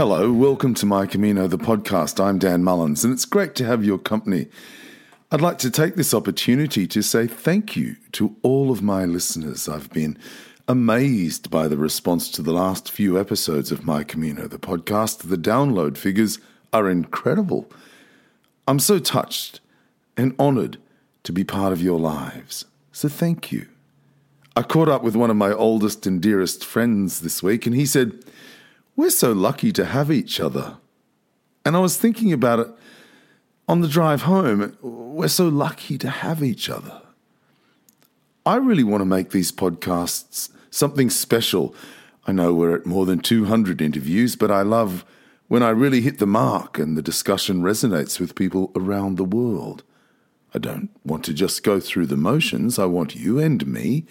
Hello, welcome to My Camino, the podcast. I'm Dan Mullins, and it's great to have your company. I'd like to take this opportunity to say thank you to all of my listeners. I've been amazed by the response to the last few episodes of My Camino, the podcast. The download figures are incredible. I'm so touched and honored to be part of your lives. So thank you. I caught up with one of my oldest and dearest friends this week, and he said, We're so lucky to have each other. And I was thinking about it on the drive home. We're so lucky to have each other. I really want to make these podcasts something special. I know we're at more than 200 interviews, but I love when I really hit the mark and the discussion resonates with people around the world. I don't want to just go through the motions. I want you and me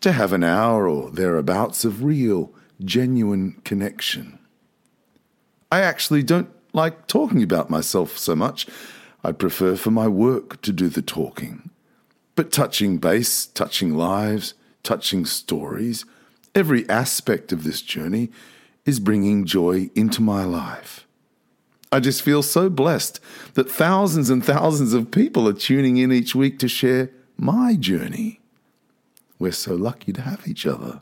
to have an hour or thereabouts of real, genuine connection. I actually don't like talking about myself so much. I prefer for my work to do the talking. But touching base, touching lives, touching stories, every aspect of this journey is bringing joy into my life. I just feel so blessed that thousands and thousands of people are tuning in each week to share my journey. We're so lucky to have each other.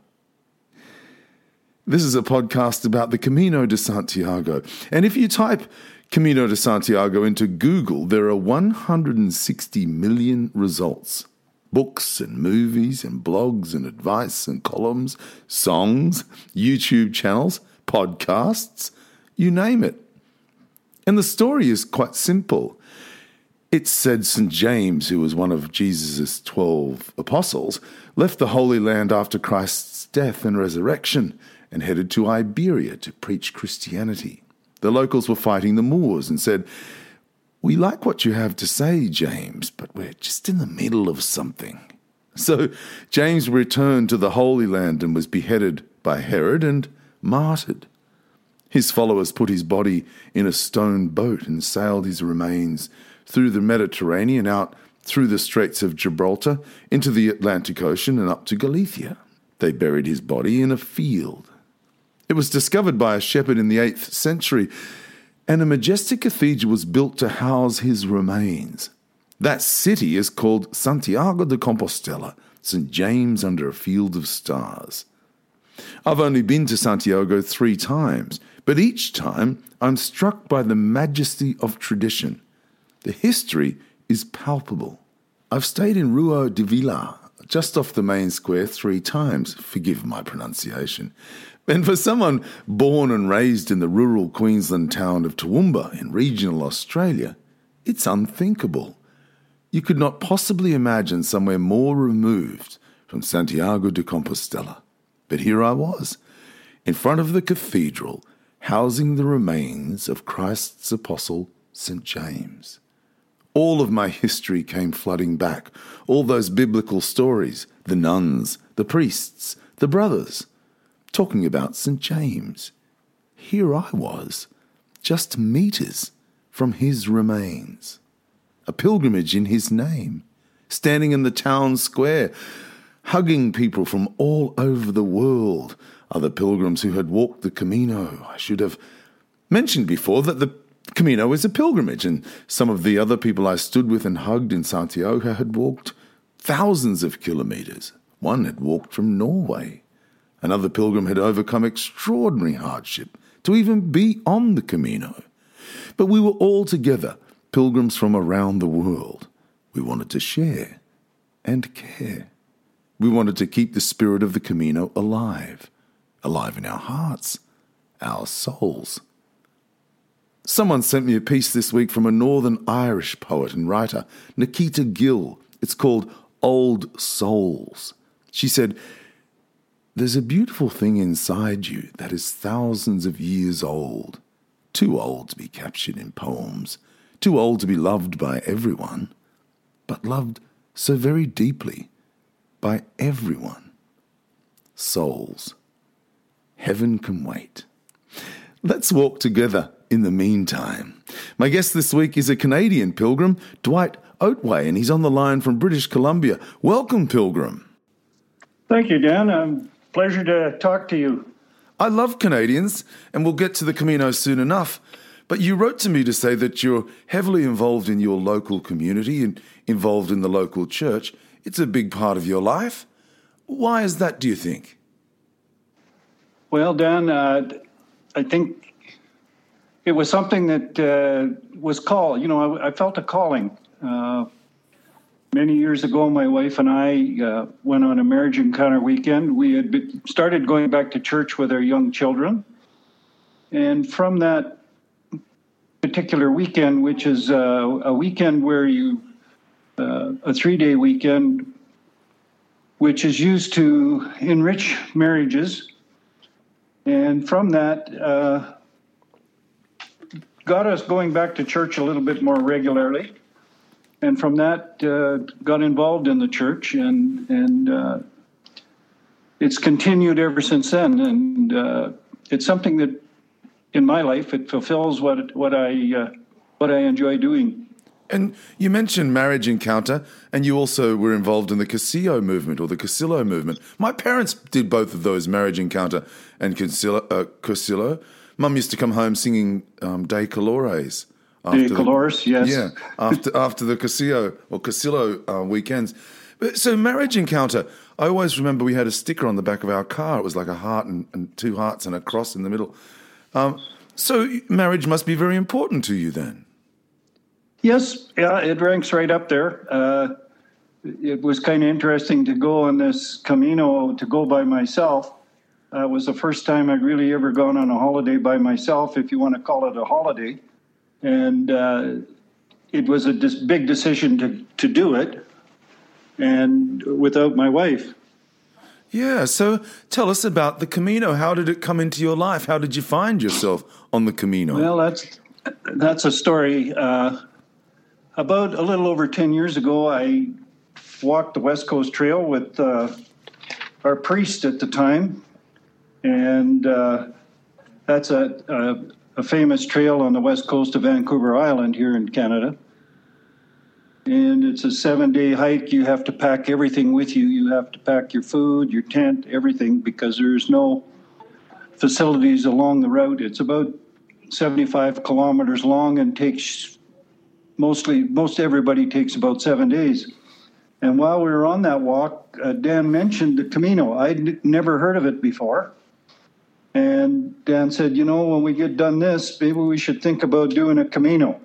This is a podcast about the Camino de Santiago. And if you type Camino de Santiago into Google, there are 160 million results books and movies and blogs and advice and columns, songs, YouTube channels, podcasts, you name it. And the story is quite simple. It's said St. James, who was one of Jesus' twelve apostles, left the Holy Land after Christ's death and resurrection and headed to Iberia to preach Christianity. The locals were fighting the Moors and said, We like what you have to say, James, but we're just in the middle of something. So James returned to the Holy Land and was beheaded by Herod and martyred. His followers put his body in a stone boat and sailed his remains through the Mediterranean, out through the Straits of Gibraltar, into the Atlantic Ocean, and up to Galicia. They buried his body in a field. It was discovered by a shepherd in the 8th century, and a majestic cathedral was built to house his remains. That city is called Santiago de Compostela, St. James under a field of stars. I've only been to Santiago three times, but each time I'm struck by the majesty of tradition. The history is palpable. I've stayed in Rua de Vila, just off the main square, three times. Forgive my pronunciation. And for someone born and raised in the rural Queensland town of Toowoomba in regional Australia, it's unthinkable. You could not possibly imagine somewhere more removed from Santiago de Compostela. But here I was, in front of the cathedral, housing the remains of Christ's apostle, St. James. All of my history came flooding back, all those biblical stories, the nuns, the priests, the brothers, talking about St. James. Here I was, just meters from his remains, a pilgrimage in his name, standing in the town square, hugging people from all over the world, other pilgrims who had walked the Camino. I should have mentioned before that the Camino is a pilgrimage, and some of the other people I stood with and hugged in Santiago had walked thousands of kilometres. One had walked from Norway. Another pilgrim had overcome extraordinary hardship to even be on the Camino. But we were all together, pilgrims from around the world. We wanted to share and care. We wanted to keep the spirit of the Camino alive alive in our hearts, our souls. Someone sent me a piece this week from a Northern Irish poet and writer, Nikita Gill. It's called Old Souls. She said, There's a beautiful thing inside you that is thousands of years old, too old to be captured in poems, too old to be loved by everyone, but loved so very deeply by everyone. Souls. Heaven can wait. Let's walk together in the meantime. My guest this week is a Canadian pilgrim, Dwight Otway, and he's on the line from British Columbia. Welcome, pilgrim. Thank you, Dan. Um, pleasure to talk to you. I love Canadians, and we'll get to the Camino soon enough. But you wrote to me to say that you're heavily involved in your local community and involved in the local church. It's a big part of your life. Why is that, do you think? Well, Dan, uh, I think it was something that uh, was called, you know, I, I felt a calling. Uh, many years ago, my wife and I uh, went on a marriage encounter weekend. We had started going back to church with our young children. And from that particular weekend, which is uh, a weekend where you, uh, a three day weekend, which is used to enrich marriages. And from that, uh, got us going back to church a little bit more regularly. And from that, uh, got involved in the church, and and uh, it's continued ever since then. And uh, it's something that in my life, it fulfills what what I uh, what I enjoy doing. And you mentioned marriage encounter, and you also were involved in the Cursillo movement or the Cursillo movement. My parents did both of those, marriage encounter and Cursillo. Uh, Cursillo. Mum used to come home singing um, De Colores. De Colores, yes. Yeah, after after the Cursillo or Casillo uh, weekends. So marriage encounter. I always remember we had a sticker on the back of our car. It was like a heart and, and two hearts and a cross in the middle. Um, so marriage must be very important to you then. Yes, yeah, it ranks right up there. Uh, it was kind of interesting to go on this Camino to go by myself. Uh, it was the first time I'd really ever gone on a holiday by myself, if you want to call it a holiday. And uh, it was a dis- big decision to, to do it, and without my wife. Yeah, so tell us about the Camino. How did it come into your life? How did you find yourself on the Camino? Well, that's that's a story. Uh, about a little over ten years ago, I walked the West Coast Trail with uh, our priest at the time, and uh, that's a, a, a famous trail on the west coast of Vancouver Island here in Canada and it's a seven day hike. You have to pack everything with you. You have to pack your food, your tent, everything, because there's no facilities along the route. It's about 75 kilometers long and takes mostly, most everybody takes about seven days. And while we were on that walk, uh, Dan mentioned the Camino. I'd never heard of it before. And Dan said, you know, when we get done this, maybe we should think about doing a Camino.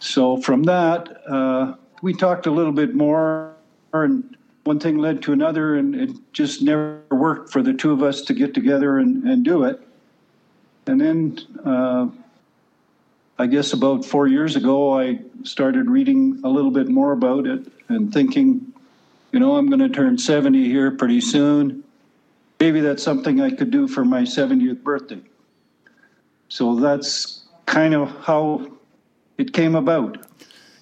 So from that, uh, we talked a little bit more, and one thing led to another, and it just never worked for the two of us to get together and, and do it. And then, uh, I guess about four years ago, I started reading a little bit more about it and thinking, you know, I'm going to turn 70 here pretty soon. Maybe that's something I could do for my 70th birthday. So that's kind of how it came about.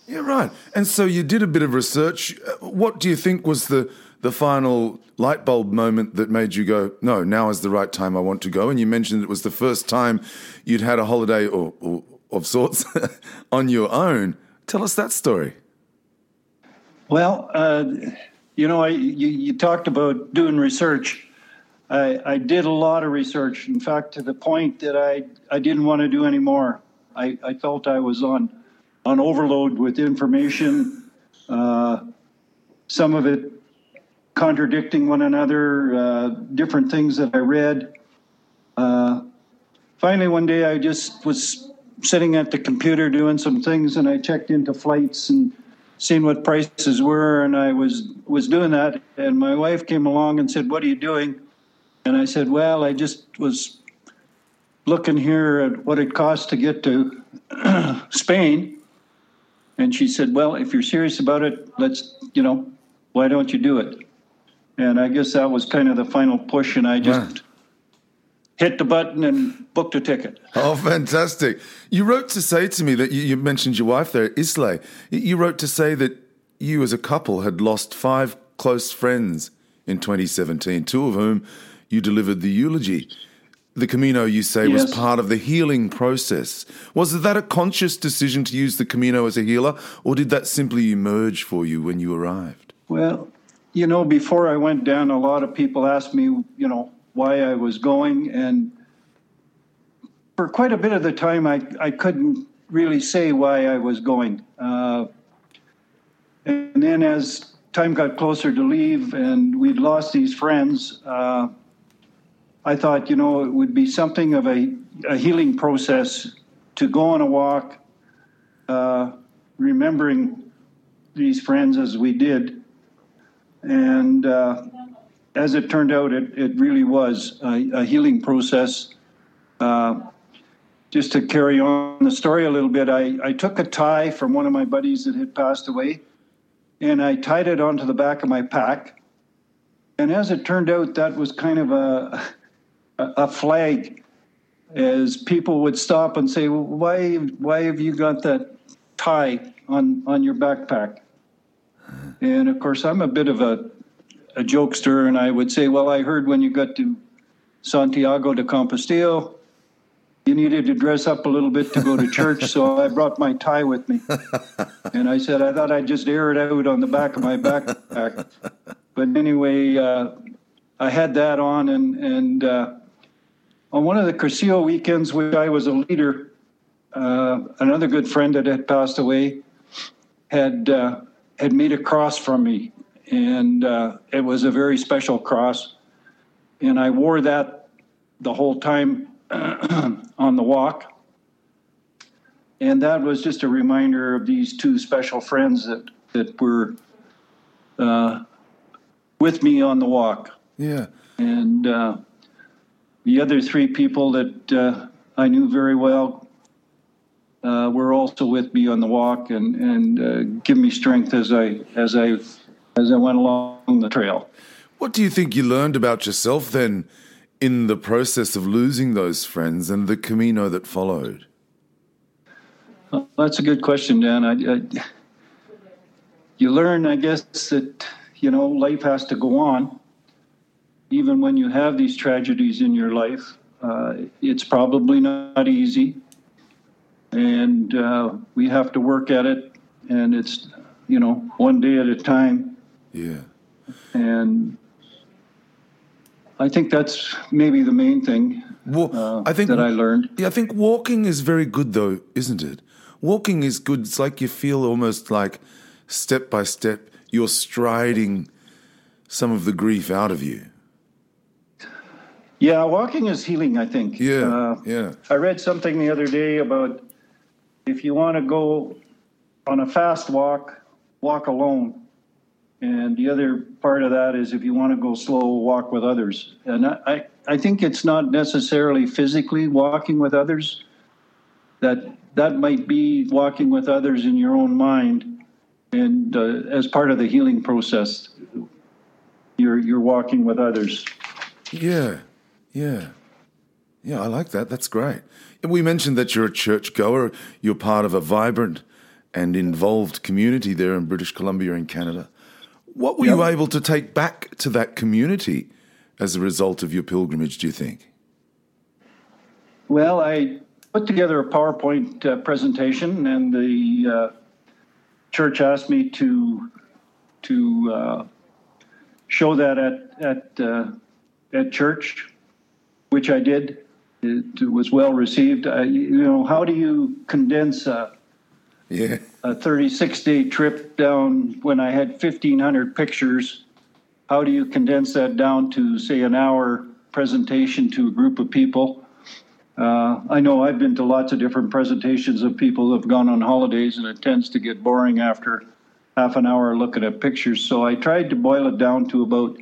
Yeah, right. And so you did a bit of research. What do you think was the the final light bulb moment that made you go, no, now is the right time I want to go? And you mentioned it was the first time you'd had a holiday or, or of sorts on your own. Tell us that story. Well, uh, you know, I, you, you, talked about doing research. I, I, did a lot of research. In fact, to the point that I, I didn't want to do any more. I, I felt I was on on overload with information. Uh, some of it contradicting one another, uh, different things that I read. Uh, finally, one day I just was sitting at the computer doing some things, and I checked into flights and seen what prices were, and I was was doing that. And my wife came along and said, "What are you doing?" And I said, "Well, I just was looking here at what it costs to get to Spain. And she said, Well, if you're serious about it, let's, you know, why don't you do it? And I guess that was kind of the final push, and I just hit the button and booked a ticket. Oh, fantastic. You wrote to say to me that you, you mentioned your wife there, Islay. You wrote to say that you as a couple had lost five close friends in 2017, two of whom you delivered the eulogy the Camino, you say, yes. was part of the healing process. Was that a conscious decision to use the Camino as a healer, or did that simply emerge for you when you arrived? Well, you know, before I went down, a lot of people asked me, you know, why I was going. And for quite a bit of the time, I, I couldn't really say why I was going. Uh, and then as time got closer to leave and we'd lost these friends, uh, I thought, you know, it would be something of a, a healing process to go on a walk, uh, remembering these friends as we did. And uh, as it turned out, it, it really was a, a healing process. Uh, just to carry on the story a little bit, I, I took a tie from one of my buddies that had passed away and I tied it onto the back of my pack. And as it turned out, that was kind of a, a flag as people would stop and say, well, why, why have you got that tie on, on your backpack? And of course, I'm a bit of a, a jokester, and I would say, well, I heard when you got to Santiago de Compostela, you needed to dress up a little bit to go to church, so I brought my tie with me. And I said, I thought I'd just air it out on the back of my backpack. But anyway, uh, I had that on, and, and uh, on one of the Cursillo weekends, which I was a leader, uh, another good friend that had passed away had uh, had made a cross from me, and uh, it was a very special cross, and I wore that the whole time on the walk. And that was just a reminder of these two special friends that, that were uh, with me on the walk. Yeah. And uh, the other three people that uh, I knew very well uh, were also with me on the walk and, and uh, give me strength as I, as, I, as I went along the trail. What do you think you learned about yourself then? in the process of losing those friends and the Camino that followed? Well, that's a good question, Dan. I, I, you learn, I guess, that you know life has to go on, even when you have these tragedies in your life. Uh, it's probably not easy, and uh, we have to work at it. And it's you know one day at a time. Yeah. And I think that's maybe the main thing. Well, uh, I think that I learned. Yeah, I think walking is very good, though, isn't it? Walking is good. It's like you feel almost like step by step you're striding some of the grief out of you. Yeah, walking is healing. I think. Yeah, uh, yeah. I read something the other day about if you want to go on a fast walk, walk alone. And the other part of that is if you want to go slow, walk with others. And I, I think it's not necessarily physically walking with others. That that might be walking with others in your own mind, and uh, as part of the healing process, you're you're walking with others. Yeah, yeah, yeah. I like that. That's great. We mentioned that you're a church goer. You're part of a vibrant and involved community there in British Columbia in Canada. What were you able to take back to that community as a result of your pilgrimage, do you think? Well, I put together a PowerPoint uh, presentation, and the uh, church asked me to to uh, show that at at uh, at church, which I did. It, was well received. you know, how do you condense a yeah. A 36 day trip down when I had 1,500 pictures. How do you condense that down to, say, an hour presentation to a group of people? Uh, I know I've been to lots of different presentations of people who have gone on holidays, and it tends to get boring after half an hour looking at pictures. So I tried to boil it down to about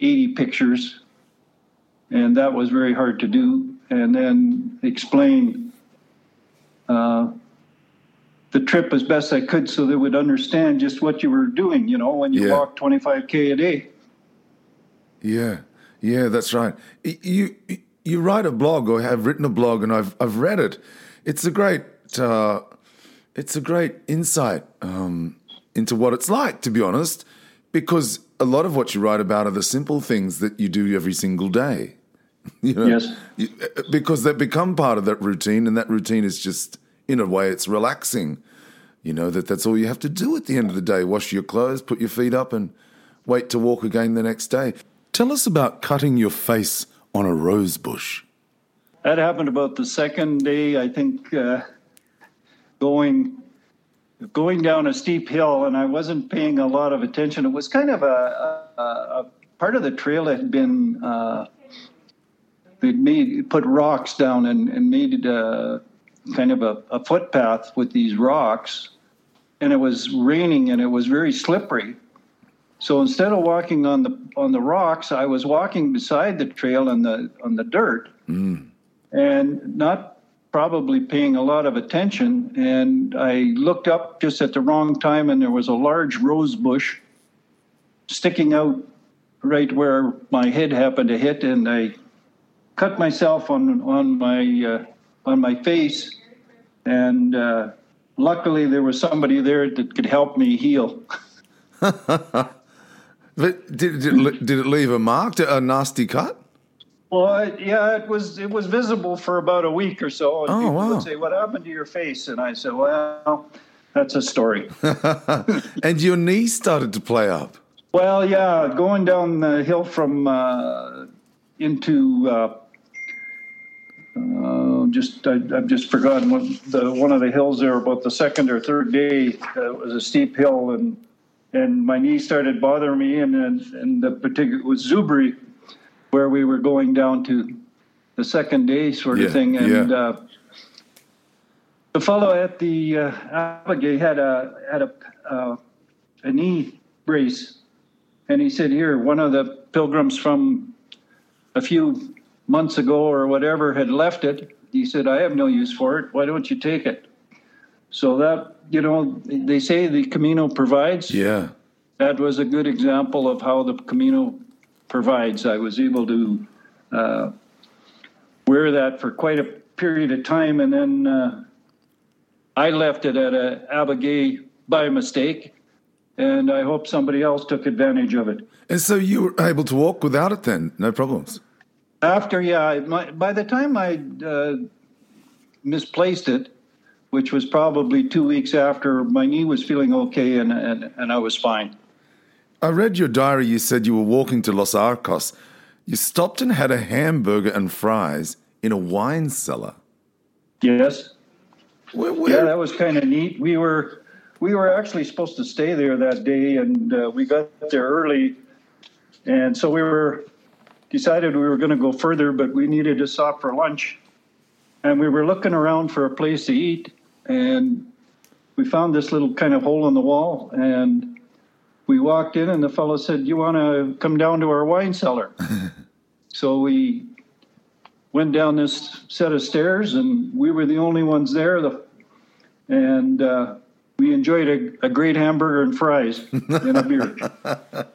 80 pictures, and that was very hard to do. And then explain uh, the trip as best I could so they would understand just what you were doing, you know, when you yeah. walk 25K a day. Yeah, yeah, that's right. You you write a blog or have written a blog, and I've I've read it. It's a great uh, it's a great insight um, into what it's like, to be honest, because a lot of what you write about are the simple things that you do every single day. you know, yes, because they become part of that routine, and that routine is just in a way, it's relaxing. You know, that that's all you have to do at the end of the day wash your clothes, put your feet up, and wait to walk again the next day. Tell us about cutting your face on a rose bush. That happened about the second day, I think, uh, going going down a steep hill, and I wasn't paying a lot of attention. It was kind of a, a, a part of the trail that had been uh, they made put rocks down and, and made a, kind of a, a footpath with these rocks, and it was raining and it was very slippery. So instead of walking on the on the rocks, I was walking beside the trail on the on the dirt, mm. and not probably paying a lot of attention. And I looked up just at the wrong time, and there was a large rose bush sticking out right where my head happened to hit, and I cut myself on on my uh, on my face, and uh, luckily there was somebody there that could help me heal. But did, did, it, did it leave a mark, a nasty cut? Well, yeah, it was it was visible for about a week or so. And oh, people wow. would say, "What happened to your face?" And I said, "Well, that's a story." and your knee started to play up. Well, yeah, going down the hill from uh, into uh, uh, just I, have just forgotten what the one of the hills there. About the second or third day, uh, it was a steep hill, and and my knee started bothering me, and and, and the particular was Zubiri, where we were going down to the second day sort yeah, of thing, and yeah. uh, the fellow at the uh, albergue had a had a uh, a knee brace, and he said, "Here, one of the pilgrims from a few months ago or whatever had left it." He said, "I have no use for it. Why don't you take it?" So that you know, they say the Camino provides. Yeah. That was a good example of how the Camino provides. I was able to uh, wear that for quite a period of time, and then uh, I left it at a albergue by mistake, and I hope somebody else took advantage of it. And so you were able to walk without it then, no problems. After, yeah, my, by the time I uh, misplaced it, which was probably two weeks after my knee was feeling okay and, and, and I was fine. I read your diary. You said you were walking to Los Arcos. You stopped and had a hamburger and fries in a wine cellar. Yes. Where, where? Yeah, that was kind of neat. We were we were actually supposed to stay there that day, and uh, we got there early, and so we were decided we were going to go further, but we needed to stop for lunch, and we were looking around for a place to eat, and we found this little kind of hole in the wall and we walked in and the fellow said you want to come down to our wine cellar? So we went down this set of stairs and we were the only ones there the, and uh, we enjoyed a, a, great hamburger and fries and a beer.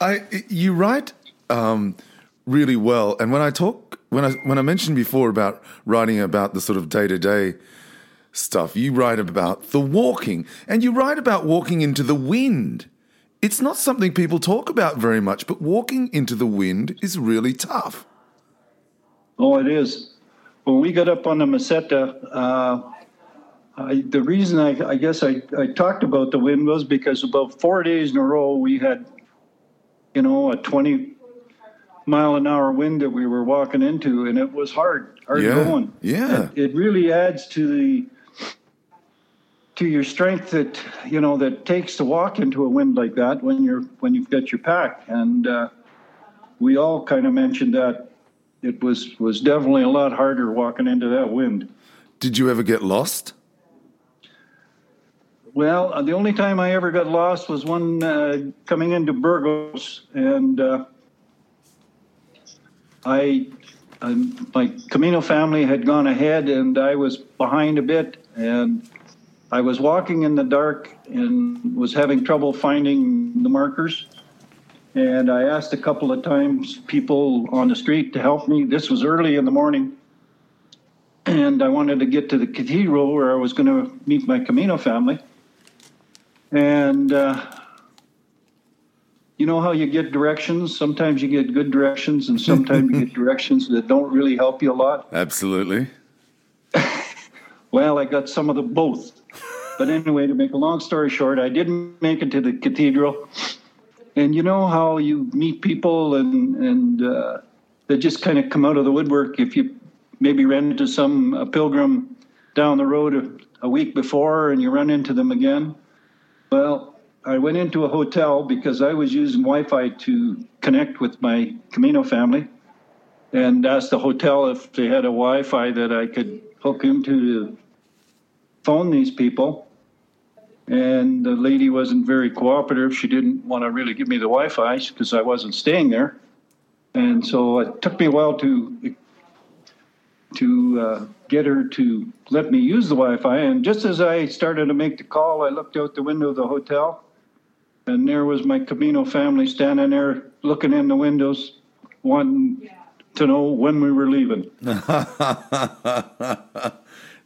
I, you write um, really well and when i talk when i when i mentioned before about writing about the sort of day-to-day stuff. You write about the walking, and you write about walking into the wind. It's not something people talk about very much, but walking into the wind is really tough. Oh, it is. When we got up on the Meseta, uh, I, the reason I, I guess I, I talked about the wind was because about four days in a row we had, you know, a 20 mile an hour wind that we were walking into, and it was hard, hard yeah, going. Yeah. It, it really adds to the to your strength that you know that takes to walk into a wind like that when you're when you've got your pack and uh, we all kind of mentioned that it was was definitely a lot harder walking into that wind did you ever get lost well uh, the only time i ever got lost was one uh, coming into burgos and uh, i my camino family had gone ahead and i was behind a bit and I was walking in the dark and was having trouble finding the markers. And I asked a couple of times people on the street to help me. This was early in the morning. And I wanted to get to the cathedral where I was going to meet my Camino family. And uh, you know how you get directions? Sometimes you get good directions, and sometimes you get directions that don't really help you a lot. Absolutely. well, I got some of the both. But anyway, to make a long story short, I didn't make it to the cathedral. And you know how you meet people and and uh, they just kind of come out of the woodwork if you maybe ran into some a pilgrim down the road a, a week before and you run into them again. Well, I went into a hotel because I was using Wi-Fi to connect with my Camino family, and asked the hotel if they had a Wi-Fi that I could hook into to phone these people. And the lady wasn't very cooperative. She didn't want to really give me the Wi-Fi because I wasn't staying there, and so it took me a while to to uh, get her to let me use the Wi-Fi. And just as I started to make the call, I looked out the window of the hotel, and there was my Camino family standing there looking in the windows, wanting to know when we were leaving.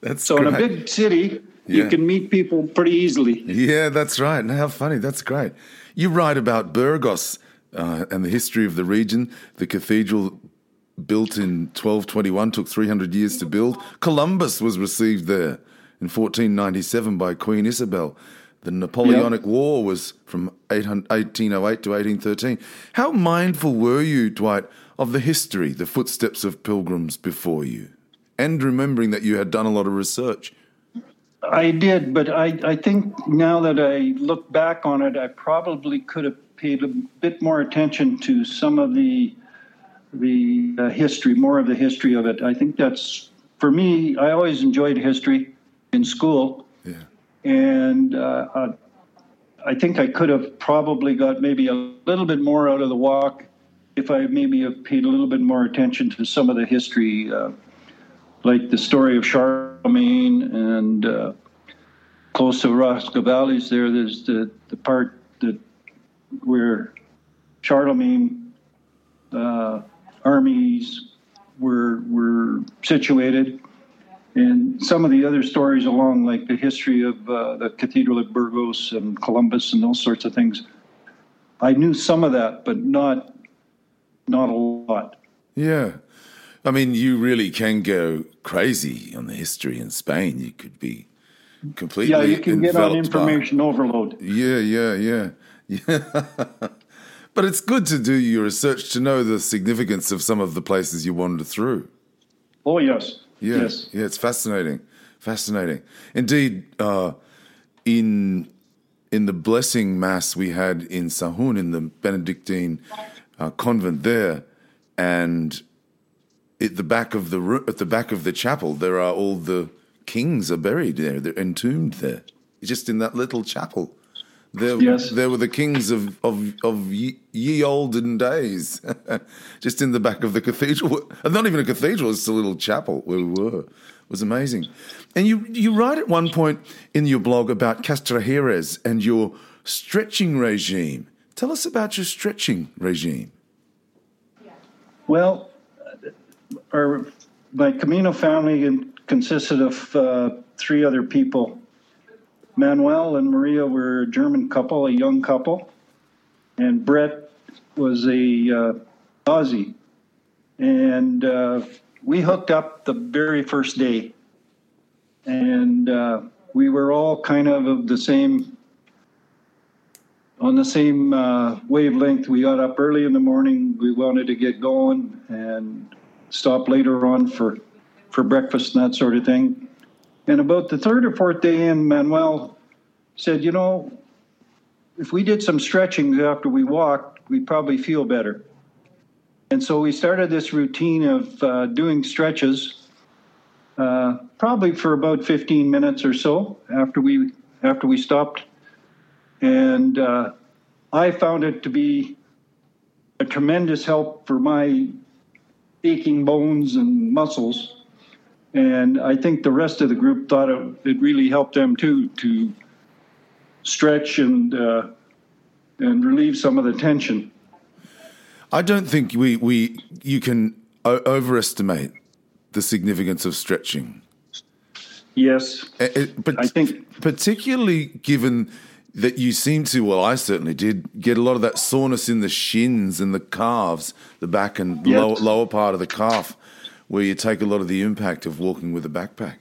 That's so great. in a big city, Yeah. you can meet people pretty easily. Yeah, that's right. And how funny. That's great. You write about Burgos uh, and the history of the region. The cathedral built in 1221 took 300 years to build. Columbus was received there in 1497 by Queen Isabel. The Napoleonic War was from 1808 to 1813. How mindful were you, Dwight, of the history, the footsteps of pilgrims before you, and remembering that you had done a lot of research? I did, but I, I think now that I look back on it, I probably could have paid a bit more attention to some of the the uh, history, more of the history of it. I think that's for me. I always enjoyed history in school. And uh, uh, I think I could have probably got maybe a little bit more out of the walk if I maybe have paid a little bit more attention to some of the history, uh, like the story of Charlemagne and uh, close to Roncesvalles. There, there's the the part that where Charlemagne uh, armies were were situated and some of the other stories along, like the history of uh, the Cathedral at Burgos and Columbus and those sorts of things. I knew some of that, but not not a lot. Yeah. I mean, you really can go crazy on the history in Spain. You could be completely Yeah, you can get on enveloped by- information overload. Yeah, yeah, yeah. Yeah. but it's good to do your research to know the significance of some of the places you wander through. Oh yes, Yeah, yes. yeah, it's fascinating, fascinating. Indeed, uh, in in the blessing mass we had in Sahagún in the Benedictine uh, convent there, and at the back of the ro- at the back of the chapel, there are all the kings are buried there. They're entombed there, just in that little chapel. There, Yes. there were the kings of of of ye, ye olden days, just in the back of the cathedral. Not even a cathedral; it's a little chapel where we were. It was amazing. And you you write at one point in your blog about Castrajeres and your stretching regime. Tell us about your stretching regime. Well, our my Camino family consisted of uh, three other people. Manuel and Maria were a German couple, a young couple, and Brett was a uh, Aussie, and uh, we hooked up the very first day, and uh, we were all kind of of the same on the same uh, wavelength. We got up early in the morning. We wanted to get going and stop later on for for breakfast and that sort of thing. And about the third or fourth day in, Manuel said, "You know, if we did some stretching after we walked, we'd probably feel better." And so we started this routine of uh, doing stretches, uh, probably for about 15 minutes or so after we after we stopped and uh, I found it to be a tremendous help for my aching bones and muscles. And I think the rest of the group thought it, it really helped them too to stretch and uh, and relieve some of the tension. I don't think we, we you can o- overestimate the significance of stretching. Yes, It- but I think- particularly given that you seem to, well, I certainly did get a lot of that soreness in the shins and the calves, the back and Yes. lower, lower part of the calf, where you take a lot of the impact of walking with a backpack.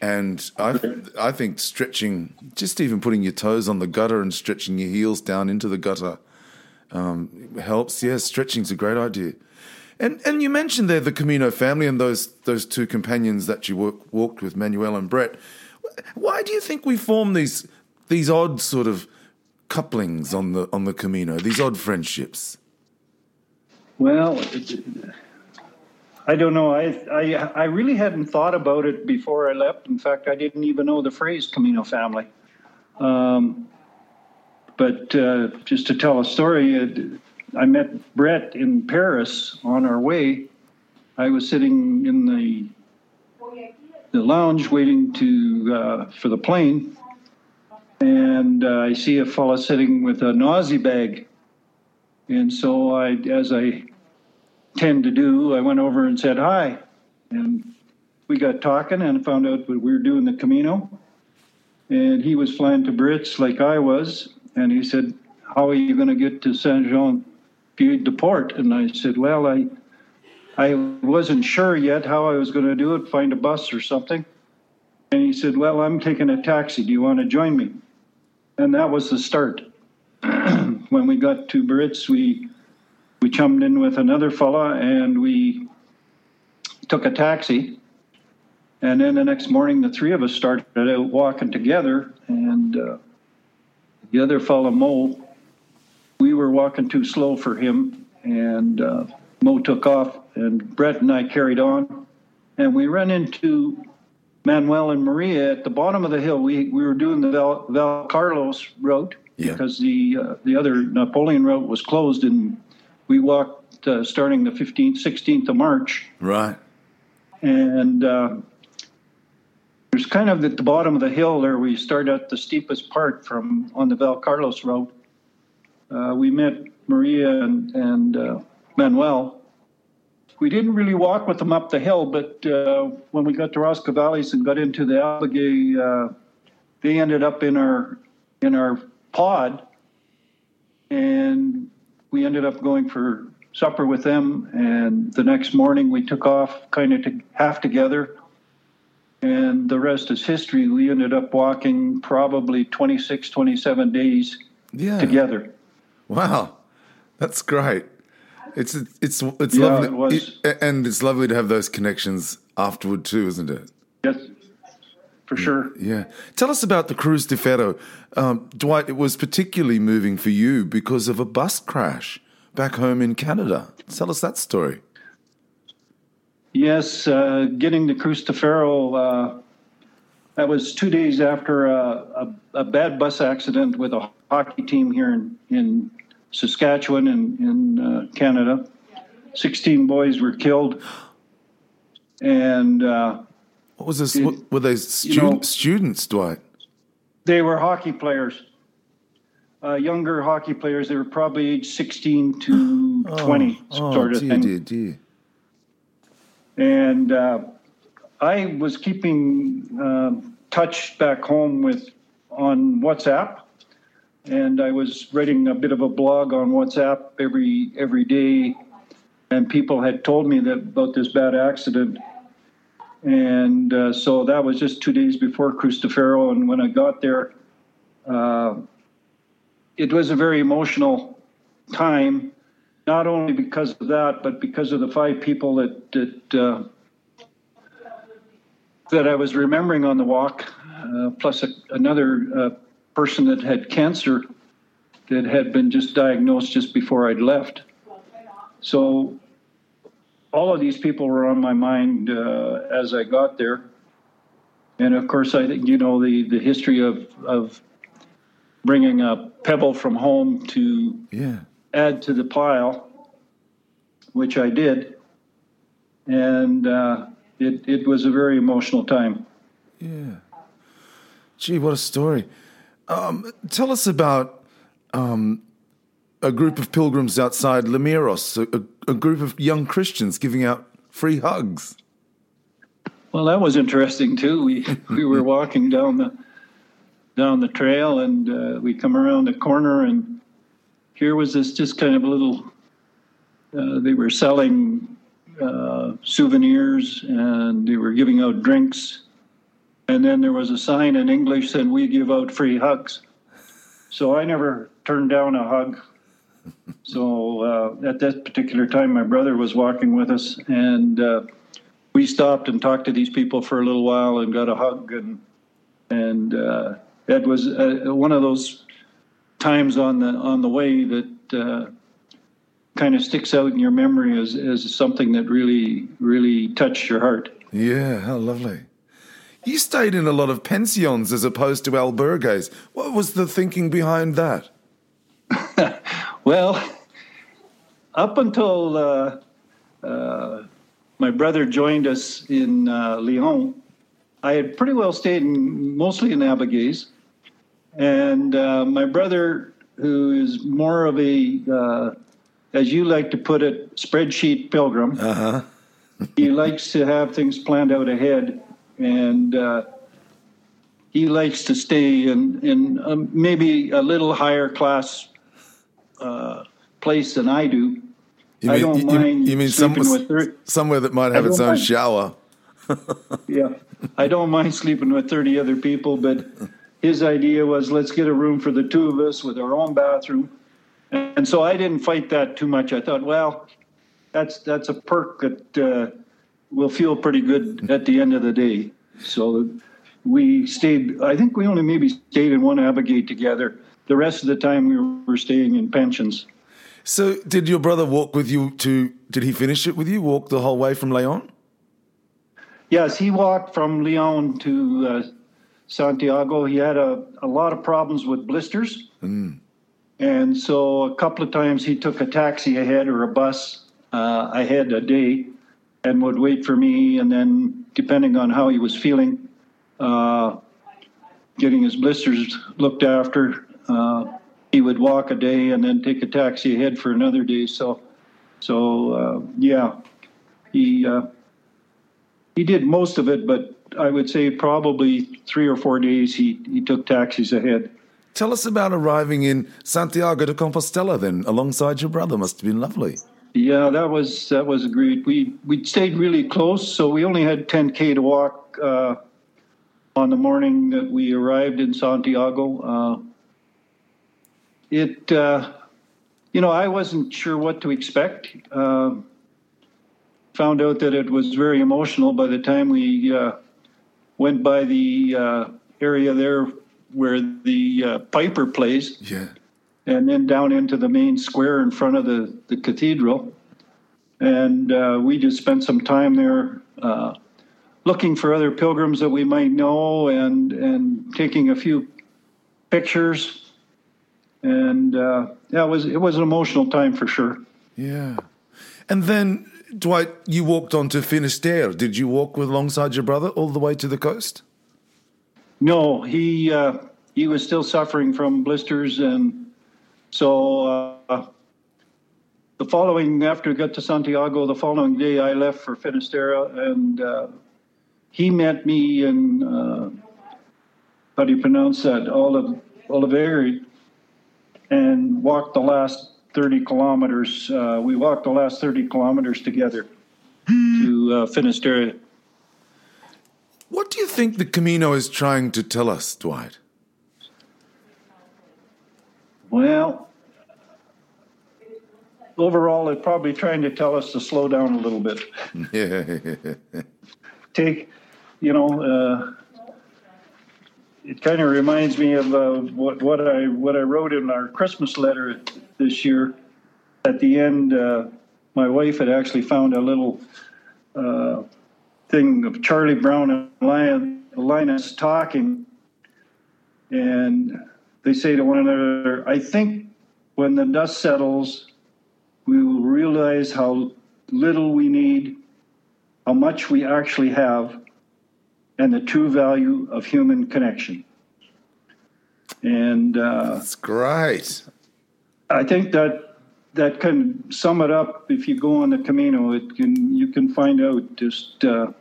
And I, I think stretching, just even putting your toes on the gutter and stretching your heels down into the gutter, um, helps. Yes, stretching's a great idea. And and you mentioned there the Camino family and those those two companions that you work, walked with, Manuel and Brett. Why do you think we form these these odd sort of couplings on the on the Camino? These odd friendships. Well, I don't know. I, I I really hadn't thought about it before I left. In fact, I didn't even know the phrase Camino family. Um, but uh, just to tell a story, uh, I met Brett in Paris on our way. I was sitting in the the lounge waiting to uh, for the plane, and uh, I see a fella sitting with a nausea bag. And so I, as I tend to do, I went over and said hi, and we got talking and found out that we were doing the Camino. And he was flying to Biarritz like I was, and he said, "How are you going to get to Saint Jean Pied de Port?" And I said, "Well, I." I wasn't sure yet how I was going to do it, find a bus or something. And he said, Well, I'm taking a taxi. Do you want to join me? And that was the start. when we got to Biarritz, we we chummed in with another fella and we took a taxi. And then the next morning, the three of us started out walking together. And uh, the other fella, Mo, we were walking too slow for him. And uh, Mo took off, and Brett and I carried on. And we ran into Manuel and Maria at the bottom of the hill. We, we were doing the Val, Val Carlos route Yeah. because the uh, the other Napoleon route was closed, and we walked uh, starting the 15th, 16th of March. Right. And uh, there's kind of at the bottom of the hill there, we start at the steepest part from on the Val Carlos road. Uh, we met Maria and, and uh, Manuel. We didn't really walk with them up the hill, but uh, when we got to Roncesvalles and got into the albergue, uh, they ended up in our in our pod, and we ended up going for supper with them. And the next morning, we took off kind of to, half together, and the rest is history. We ended up walking probably 26, 27 days Yeah. together. Wow, that's great. It's it's it's Yeah, lovely, it was. It- and it's lovely to have those connections afterward too, isn't it? For sure. Yeah. Tell us about the Cruz de Ferro, um, Dwight. It was particularly moving for you because of a bus crash back home in Canada. Tell us that story. Yes, uh, getting to Cruz de Ferro, uh, that was two days after a, a, a bad bus accident with a hockey team here in, in Saskatchewan in, in uh, Canada. 16 boys were killed. And uh, What was this? It- were they student, know- students, Dwight? they were hockey players, uh, younger hockey players. They were probably age 16 to 20, Oh, sort of dear, thing. dear, dear. And uh, I was keeping uh, touch back home with on WhatsApp, and I was writing a bit of a blog on WhatsApp every every day. And people had told me that about this bad accident, and uh, so that was just two days before Cruz de Ferro. And when I got there, uh, it was a very emotional time not only because of that, but because of the five people that that uh, that I was remembering on the walk, uh, plus a, another uh, person that had cancer that had been just diagnosed just before I'd left. So all of these people were on my mind uh, as I got there, and of course, I think you know the the history of of bringing a pebble from home to Yeah. add to the pile, which I did, and uh, it it was a very emotional time. Yeah. Gee, what a story. Um, tell us about um, a group of pilgrims outside Lemiros, a, a, a group of young Christians giving out free hugs. Well, that was interesting too. We we were walking down the down the trail, and uh, we come around the corner, and here was this just kind of a little. Uh, they were selling uh, souvenirs, and they were giving out drinks, and then there was a sign in English saying, "We give out free hugs." So I never turned down a hug. So uh, at that particular time, my brother was walking with us, and uh, we stopped and talked to these people for a little while and got a hug, and and uh, it was uh, one of those times on the on the way that uh, kind of sticks out in your memory as as something that really really touched your heart. Yeah, how lovely. You stayed in a lot of pensions as opposed to albergues. What was the thinking behind that? well, up until uh, uh, my brother joined us in uh, Leon, I had pretty well stayed in, mostly in albergues. And uh, my brother, who is more of a, uh, as you like to put it, spreadsheet pilgrim, uh-huh. he likes to have things planned out ahead. And uh, he likes to stay in, in um, maybe a little higher class uh, place than I do. You mean, I don't you, mind you mean sleeping somewhere, with thir- somewhere that might have its own mind. shower? yeah, I don't mind sleeping with 30 other people, but his idea was let's get a room for the two of us with our own bathroom. And so I didn't fight that too much. I thought, well, that's that's a perk that uh, will feel pretty good at the end of the day. So we stayed. I think we only maybe stayed in one albergue together. The rest of the time we were staying in pensions. So, did your brother walk with you to? Did he finish it with you? Walk the whole way from Leon? Yes, he walked from Leon to uh, Santiago. He had a, a lot of problems with blisters. And so a couple of times he took a taxi ahead or a bus uh, ahead a day and would wait for me. And then, depending on how he was feeling, uh, getting his blisters looked after, uh, he would walk a day and then take a taxi ahead for another day. So, so uh, yeah, he uh, he did most of it, but I would say probably three or four days he, he took taxis ahead. Tell us about arriving in Santiago de Compostela then, alongside your brother. Must have been lovely. Yeah, that was that was agreed. We we stayed really close, so we only had 10k to walk uh, on the morning that we arrived in Santiago. It, uh, you know, I wasn't sure what to expect. Uh, found out that it was very emotional by the time we uh, went by the uh, area there where the uh, Piper plays Yeah. and then down into the main square in front of the, the cathedral. And uh, we just spent some time there uh, looking for other pilgrims that we might know and, and taking a few pictures. And uh, yeah, it was, it was an emotional time for sure. Yeah. And then, Dwight, you walked on to Finisterre. Did you walk with alongside your brother all the way to the coast? No, he uh, he was still suffering from blisters, and so uh, the following after we got to Santiago, the following day I left for Finisterre, and uh, he met me in uh, how do you pronounce that? Olive Oliveri, and walked the last thirty kilometers. Uh, we walked the last thirty kilometers together to uh, Finisterre. What do you think the Camino is trying to tell us, Dwight? Well, overall, it's probably trying to tell us to slow down a little bit. Yeah. Take, you know, uh, it kind of reminds me of uh, what what I what I wrote in our Christmas letter this year. At the end, uh, my wife had actually found a little uh, thing of Charlie Brown and Lion, Linus talking, and they say to one another, "I think when the dust settles, we will realize how little we need, how much we actually have, and the true value of human connection." And uh, That's great. I think that that can sum it up. If you go on the Camino, it can you can find out just uh,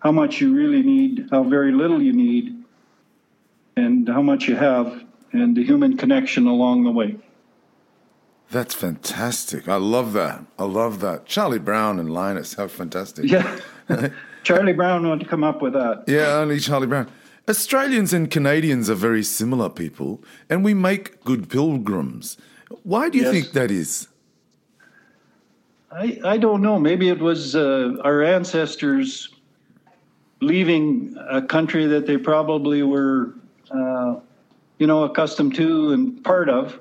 how much you really need, how very little you need, and how much you have, and the human connection along the way. That's fantastic. I love that. I love that. Charlie Brown and Linus, how fantastic. Yeah, Charlie Brown wanted to come up with that. Yeah, only Charlie Brown. Australians and Canadians are very similar people, and we make good pilgrims. Why do you Yes. think that is? I, I don't know. Maybe it was uh, our ancestors leaving a country that they probably were, uh, you know, accustomed to and part of,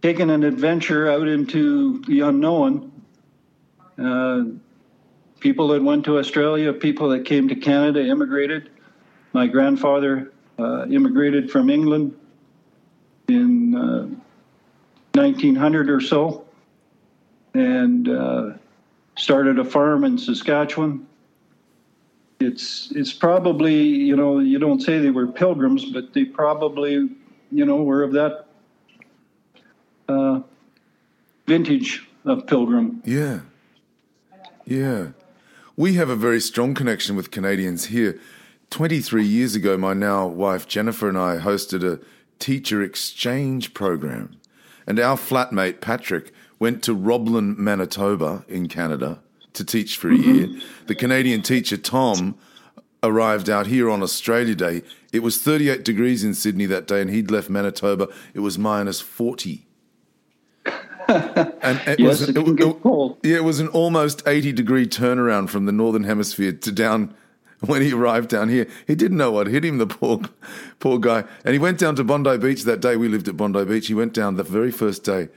taking an adventure out into the unknown. Uh, people that went to Australia, people that came to Canada, immigrated. My grandfather uh, immigrated from England in uh, 1900 or so and uh, started a farm in Saskatchewan. It's it's probably you know you don't say they were pilgrims, but they probably you know were of that uh, vintage of pilgrim. Yeah. Yeah. We have a very strong connection with Canadians here. 23 years ago, my now wife Jennifer and I hosted a teacher exchange program. And our flatmate Patrick went to Roblin, Manitoba in Canada to teach for a year. Mm-hmm. The Canadian teacher Tom arrived out here on Australia Day. It was 38 degrees in Sydney that day, and he'd left Manitoba. It was minus 40. And it Yes, was, it get cold. yeah, it was an almost 80 degree turnaround from the northern hemisphere to down when he arrived down here. He didn't know what hit him, the poor, poor guy. And he went down to Bondi Beach that day. We lived at Bondi Beach. He went down the very first day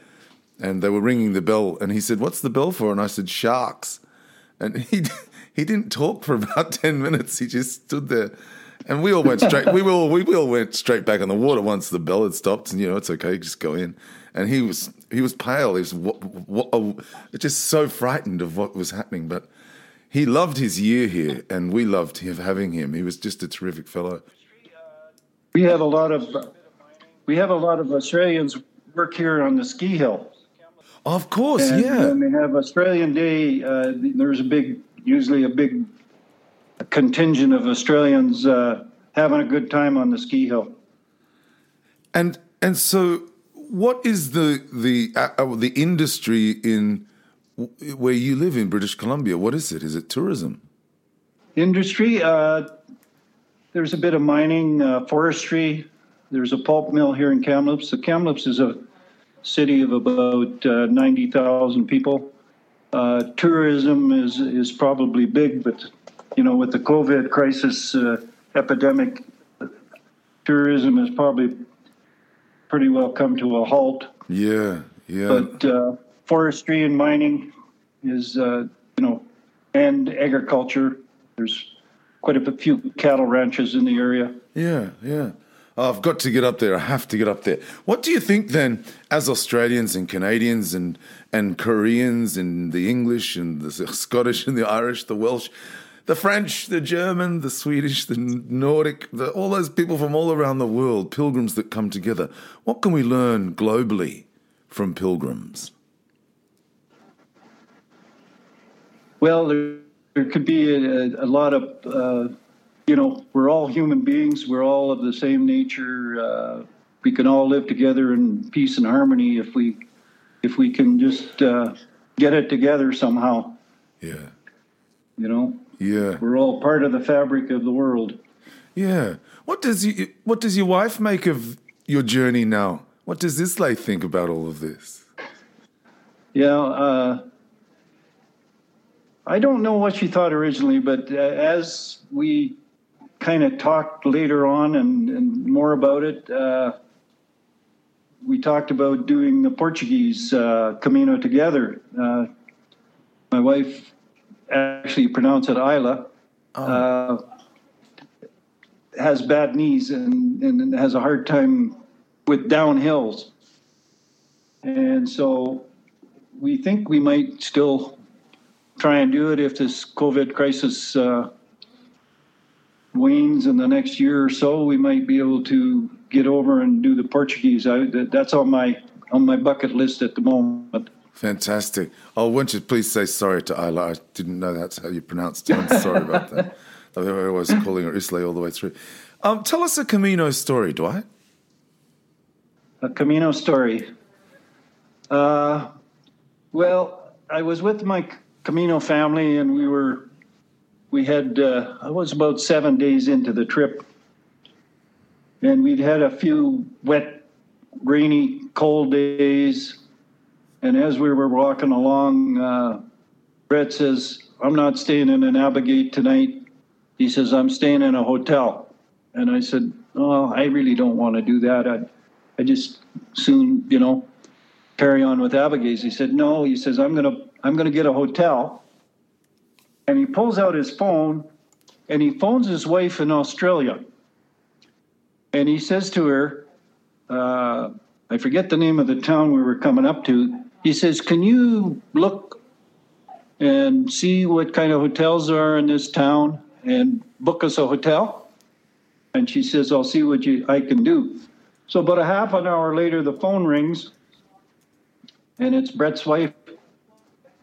and they were ringing the bell. And he said, What's the bell for? And I said, Sharks. And he, he didn't talk for about 10 minutes. He just stood there. And we all went straight. we all we all went straight back in the water once the bell had stopped, and you know it's okay, just go in. And he was he was pale. He was just so frightened of what was happening. But he loved his year here, and we loved him, having him. He was just a terrific fellow. We have a lot of we have a lot of Australians work here on the ski hill. Of course, And yeah, When they have Australian Day, uh, there's a big, usually a big contingent of Australians uh, having a good time on the ski hill. and and so what is the the uh, uh, the industry in where you live in British Columbia? What is it? Is it tourism? Industry, uh, there's a bit of mining, uh, forestry. There's a pulp mill here in Kamloops. The Kamloops is a city of about uh, 90,000 people. Uh, tourism is is probably big, but you know, with the COVID crisis epidemic, tourism is probably pretty well come to a halt. Yeah, yeah. But uh, forestry and mining is, uh, you know, and agriculture. There's quite a few cattle ranches in the area. Yeah, yeah. I've got to get up there. I have to get up there. What do you think then, as Australians and Canadians and and Koreans and the English and the Scottish and the Irish, the Welsh, the French, the German, the Swedish, the Nordic, the, all those people from all around the world, pilgrims that come together. What can we learn globally from pilgrims? Well, there, there could be a, a lot of, uh, you know, we're all human beings. We're all of the same nature. Uh, we can all live together in peace and harmony if we, if we can just uh, get it together somehow. Yeah, You know, yeah, we're all part of the fabric of the world. yeah. What does you, what does your wife make of your journey now? What does Islay think about all of this? Yeah, uh, I don't know what she thought originally, but uh, as we kind of talked later on and, and more about it, uh, we talked about doing the Portuguese uh, Camino together. Uh, my wife actually pronounce it Isla. Uh, has bad knees and, and has a hard time with downhills. And so we think we might still try and do it if this COVID crisis uh, wanes in the next year or so. We might be able to get over and do the Portuguese. I, that, that's on my on my bucket list at the moment. Fantastic. Oh, won't you please say sorry to Isla? I didn't know that's how you pronounced it. I'm sorry about that. I was calling her Islay all the way through. Um, tell us a Camino story, Dwight. A Camino story. Uh, well, I was with my Camino family, and we were we had uh, I was about seven days into the trip, and we'd had a few wet rainy, cold days. And as we were walking along, uh, Brett says, I'm not staying in an albergue tonight. He says, I'm staying in a hotel. And I said, Oh, I really don't want to do that. I, I just soon, you know, carry on with albergues. He said, No, he says, I'm gonna I'm gonna get a hotel. And he pulls out his phone and he phones his wife in Australia. And he says to her, uh, I forget the name of the town we were coming up to. He says, Can you look and see what kind of hotels are in this town and book us a hotel? And she says, I'll see what you, I can do. So about a half an hour later, the phone rings, and it's Brett's wife,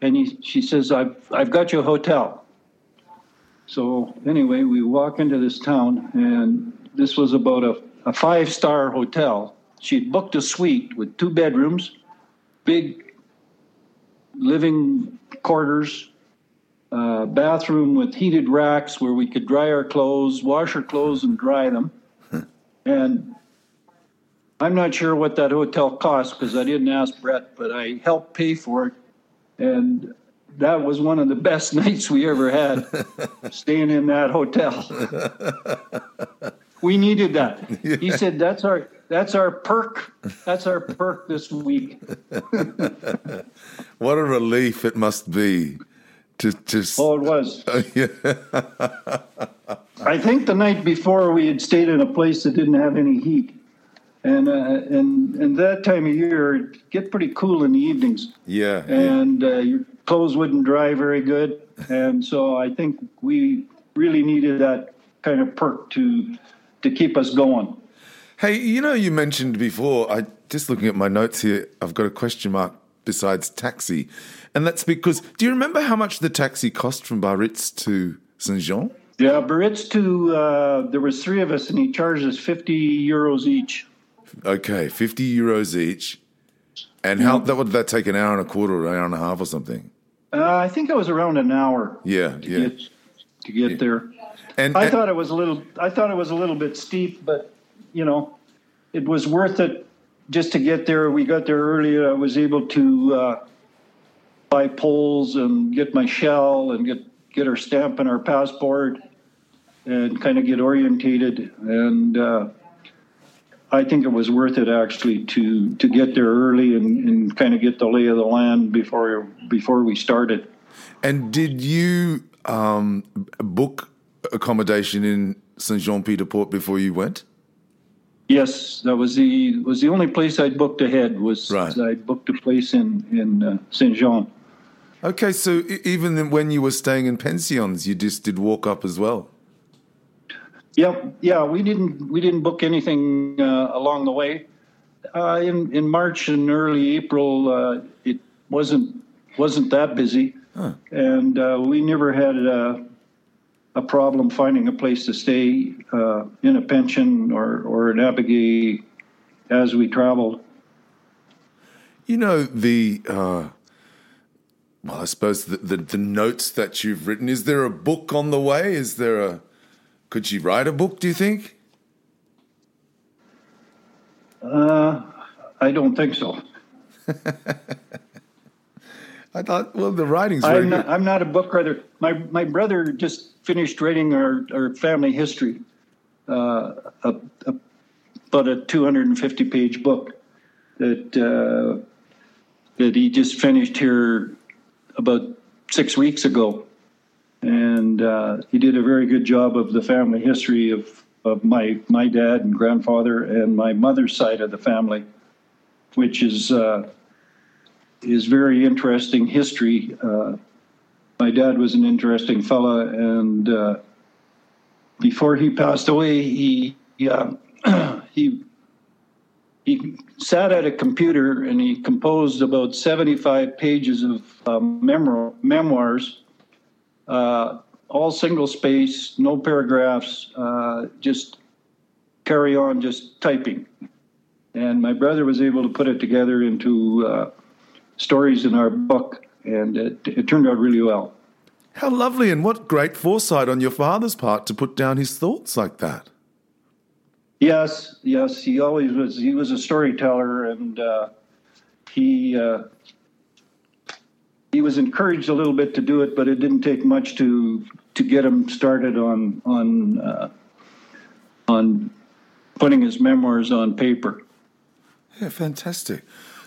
and he, she says, "I've I've got you a hotel." So anyway, we walk into this town, and this was about a, a five star hotel. She'd booked a suite with two bedrooms, big living quarters, uh, bathroom with heated racks where we could dry our clothes, wash our clothes, and dry them. and I'm not sure what that hotel cost because I didn't ask Brett, but I helped pay for it. And that was one of the best nights we ever had staying in that hotel. we needed that. Yeah. He said that's our that's our perk. That's our perk this week. What a relief it must be to to Oh it was. Uh, yeah. I think the night before we had stayed in a place that didn't have any heat and uh, and and that time of year it get pretty cool in the evenings. Yeah, and yeah. Uh, your clothes wouldn't dry very good, and so I think we really needed that kind of perk to to keep us going. Hey, you know, you mentioned before. I just looking at my notes here. I've got a question mark besides taxi, and that's because. Do you remember how much the taxi cost from Biarritz to Saint Jean? Yeah, Biarritz to uh, there was three of us, and he charged us fifty euros each. Okay, fifty euros each. And how that would that take an hour and a quarter, or an hour and a half, or something? Uh, I think it was around an hour. Yeah, to yeah. Get, to get yeah. there, and I and, thought it was a little. I thought it was a little bit steep, but you know, it was worth it just to get there. We got there early. I was able to uh, buy poles and get my shell and get get our stamp and our passport and kind of get orientated and. Uh, I think it was worth it actually to to get there early and, and kind of get the lay of the land before before we started. And did you um, book accommodation in Saint Jean Pied de Port before you went? Yes, that was the was the only place I'd booked ahead. Was, right. I booked a place in in uh, Saint Jean. Okay, so even when you were staying in pensions, you just did walk up as well. Yeah, yeah, we didn't we didn't book anything uh, along the way. Uh, in in March and early April, uh, it wasn't wasn't that busy, huh. and uh, we never had a, problem finding a place to stay uh, in a pension or or an albergue as we traveled. You know the. Uh, well, I suppose the, the the notes that you've written. Is there a book on the way? Is there a could she write a book, do you think? Uh, I don't think so. I thought, well, the writing's I'm not, I'm not, a book writer. My, my brother just finished writing our, our family history, uh, a, a, about a 250 page book that, uh, that he just finished here about six weeks ago and uh, he did a very good job of the family history of, of my my dad and grandfather and my mother's side of the family, which is uh, is very interesting history. Uh, my dad was an interesting fella, and uh, before he passed away, he he, uh, he he sat at a computer and he composed about 75 pages of uh, memoirs uh, all single space, no paragraphs, uh, just carry on just typing. And my brother was able to put it together into uh, stories in our book, and it, it turned out really well. How lovely, and what great foresight on your father's part to put down his thoughts like that. Yes, yes, he always was. He was a storyteller, and uh, he uh, he was encouraged a little bit to do it, but it didn't take much to to get him started on on uh, on putting his memoirs on paper. Yeah, fantastic.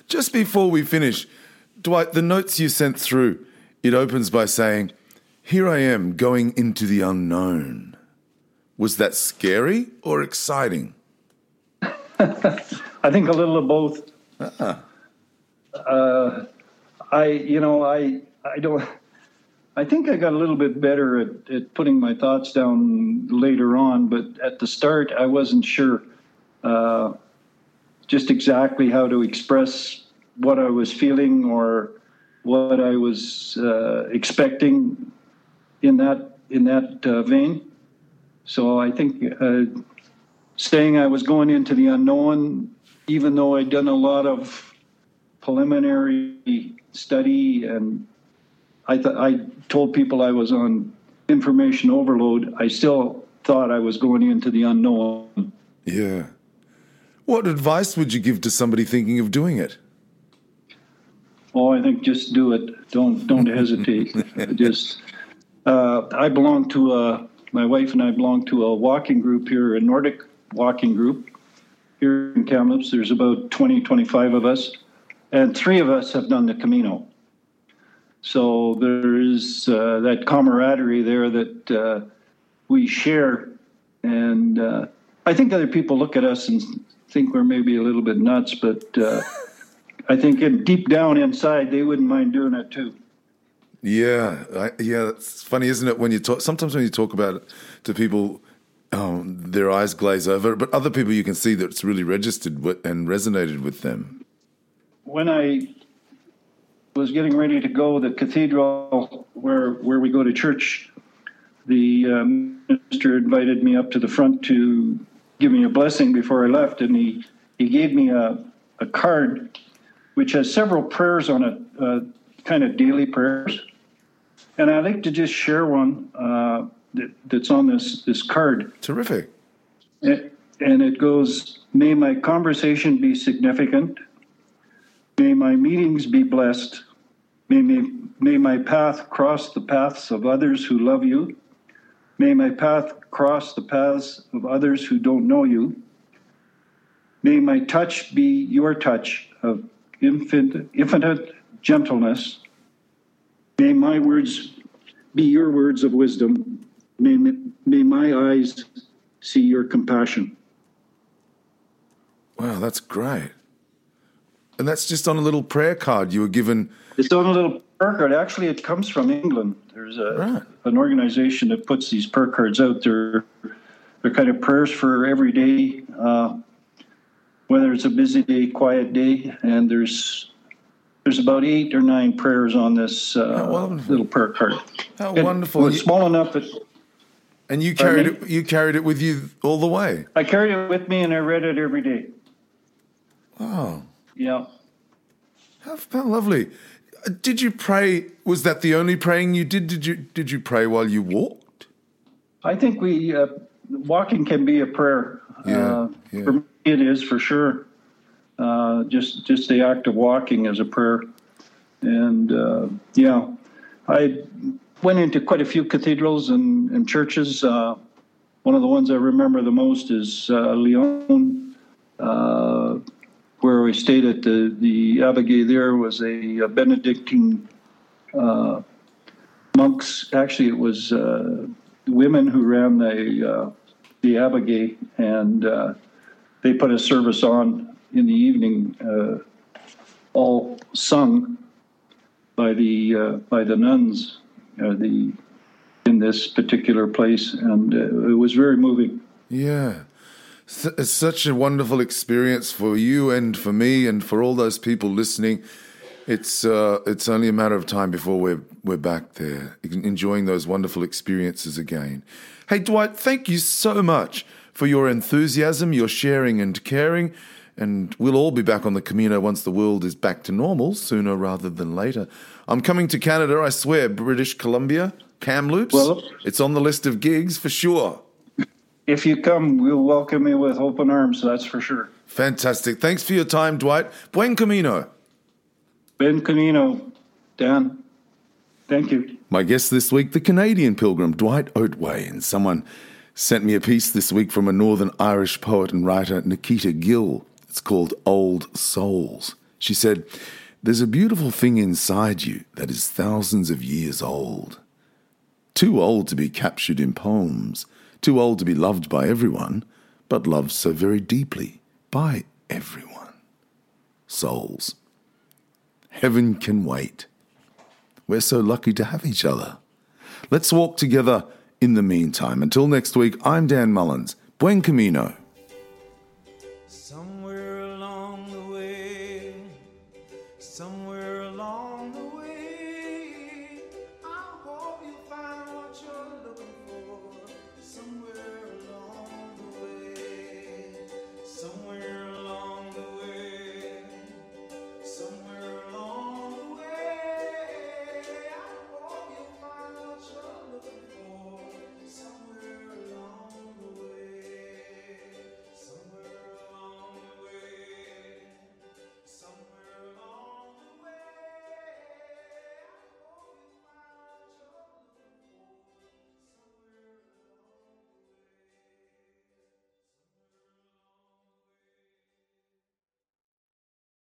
Just before we finish, Dwight, the notes you sent through, it opens by saying, "Here I am going into the unknown." Was that scary or exciting? I think a little of both. Uh-uh. Uh, I, you know, I, I don't. I think I got a little bit better at, at putting my thoughts down later on, but at the start, I wasn't sure uh, just exactly how to express what I was feeling or what I was uh, expecting in that in that uh, vein. So I think uh, saying I was going into the unknown, even though I'd done a lot of preliminary study and I thought I told people I was on information overload, I still thought I was going into the unknown. Yeah. What advice would you give to somebody thinking of doing it? Oh, I think just do it. Don't don't hesitate. just uh, I belong to a my wife and I belong to a walking group here, a Nordic walking group here in Kamloops. There's about 20, 25 of us, and three of us have done the Camino. So there is uh, that camaraderie there that uh, we share. And uh, I think other people look at us and think we're maybe a little bit nuts, but uh, I think in, deep down inside, they wouldn't mind doing it too. Yeah, I, yeah. It's funny, isn't it? When you talk, sometimes when you talk about it to people, um, their eyes glaze over. But other people, you can see that it's really registered with, and resonated with them. When I was getting ready to go, the cathedral where where we go to church, the uh, minister invited me up to the front to give me a blessing before I left, and he he gave me a a card which has several prayers on it, uh, kind of daily prayers. And I'd like to just share one uh, that, that's on this, this card. Terrific. It, and it goes May my conversation be significant. May my meetings be blessed. May, may, may my path cross the paths of others who love you. May my path cross the paths of others who don't know you. May my touch be your touch of infinite, infinite gentleness. May my words be your words of wisdom. May, may my eyes see your compassion. Wow, that's great. And that's just on a little prayer card you were given. It's on a little prayer card. Actually, it comes from England. There's a, right. an organization that puts these prayer cards out. They're, they're kind of prayers for every day, uh, whether it's a busy day, quiet day, and there's there's about eight or nine prayers on this uh, little prayer card. How it, wonderful! It's small enough that. And you carried it. You carried it with you all the way. I carried it with me, and I read it every day. Wow. Yeah. How, how lovely! Did you pray? Was that the only praying you did? Did you did you pray while you walked? I think we uh, walking can be a prayer. Yeah, uh, yeah. For it is for sure. Uh, just just the act of walking as a prayer. And uh, yeah, I went into quite a few cathedrals and, and churches. Uh, one of the ones I remember the most is uh, Leon, uh, where we stayed at the the abbey. There was a, Benedictine monks. Actually, it was women who ran the the abbey, and they put a service on in the evening, uh, all sung by the uh, by the nuns, uh, the in this particular place, and uh, it was very moving. Yeah. It's such a wonderful experience for you and for me and for all those people listening. It's uh, it's only a matter of time before we're we're back there, enjoying those wonderful experiences again. Hey, Dwight, thank you so much for your enthusiasm, your sharing and caring. And we'll all be back on the Camino once the world is back to normal, sooner rather than later. I'm coming to Canada, I swear, British Columbia, Kamloops. Well, it's on the list of gigs for sure. if you come, we'll welcome you with open arms. That's for sure. Fantastic. Thanks for your time, Dwight. Buen camino. Ben Camino, Dan. Thank you. My guest this week, the Canadian pilgrim Dwight Otway, and someone sent me a piece this week from a Northern Irish poet and writer, Nikita Gill. It's called Old Souls. She said, There's a beautiful thing inside you that is thousands of years old. Too old to be captured in poems, too old to be loved by everyone, but loved so very deeply by everyone. Souls. Heaven can wait. We're so lucky to have each other. Let's walk together in the meantime. Until next week, I'm Dan Mullins. Buen camino.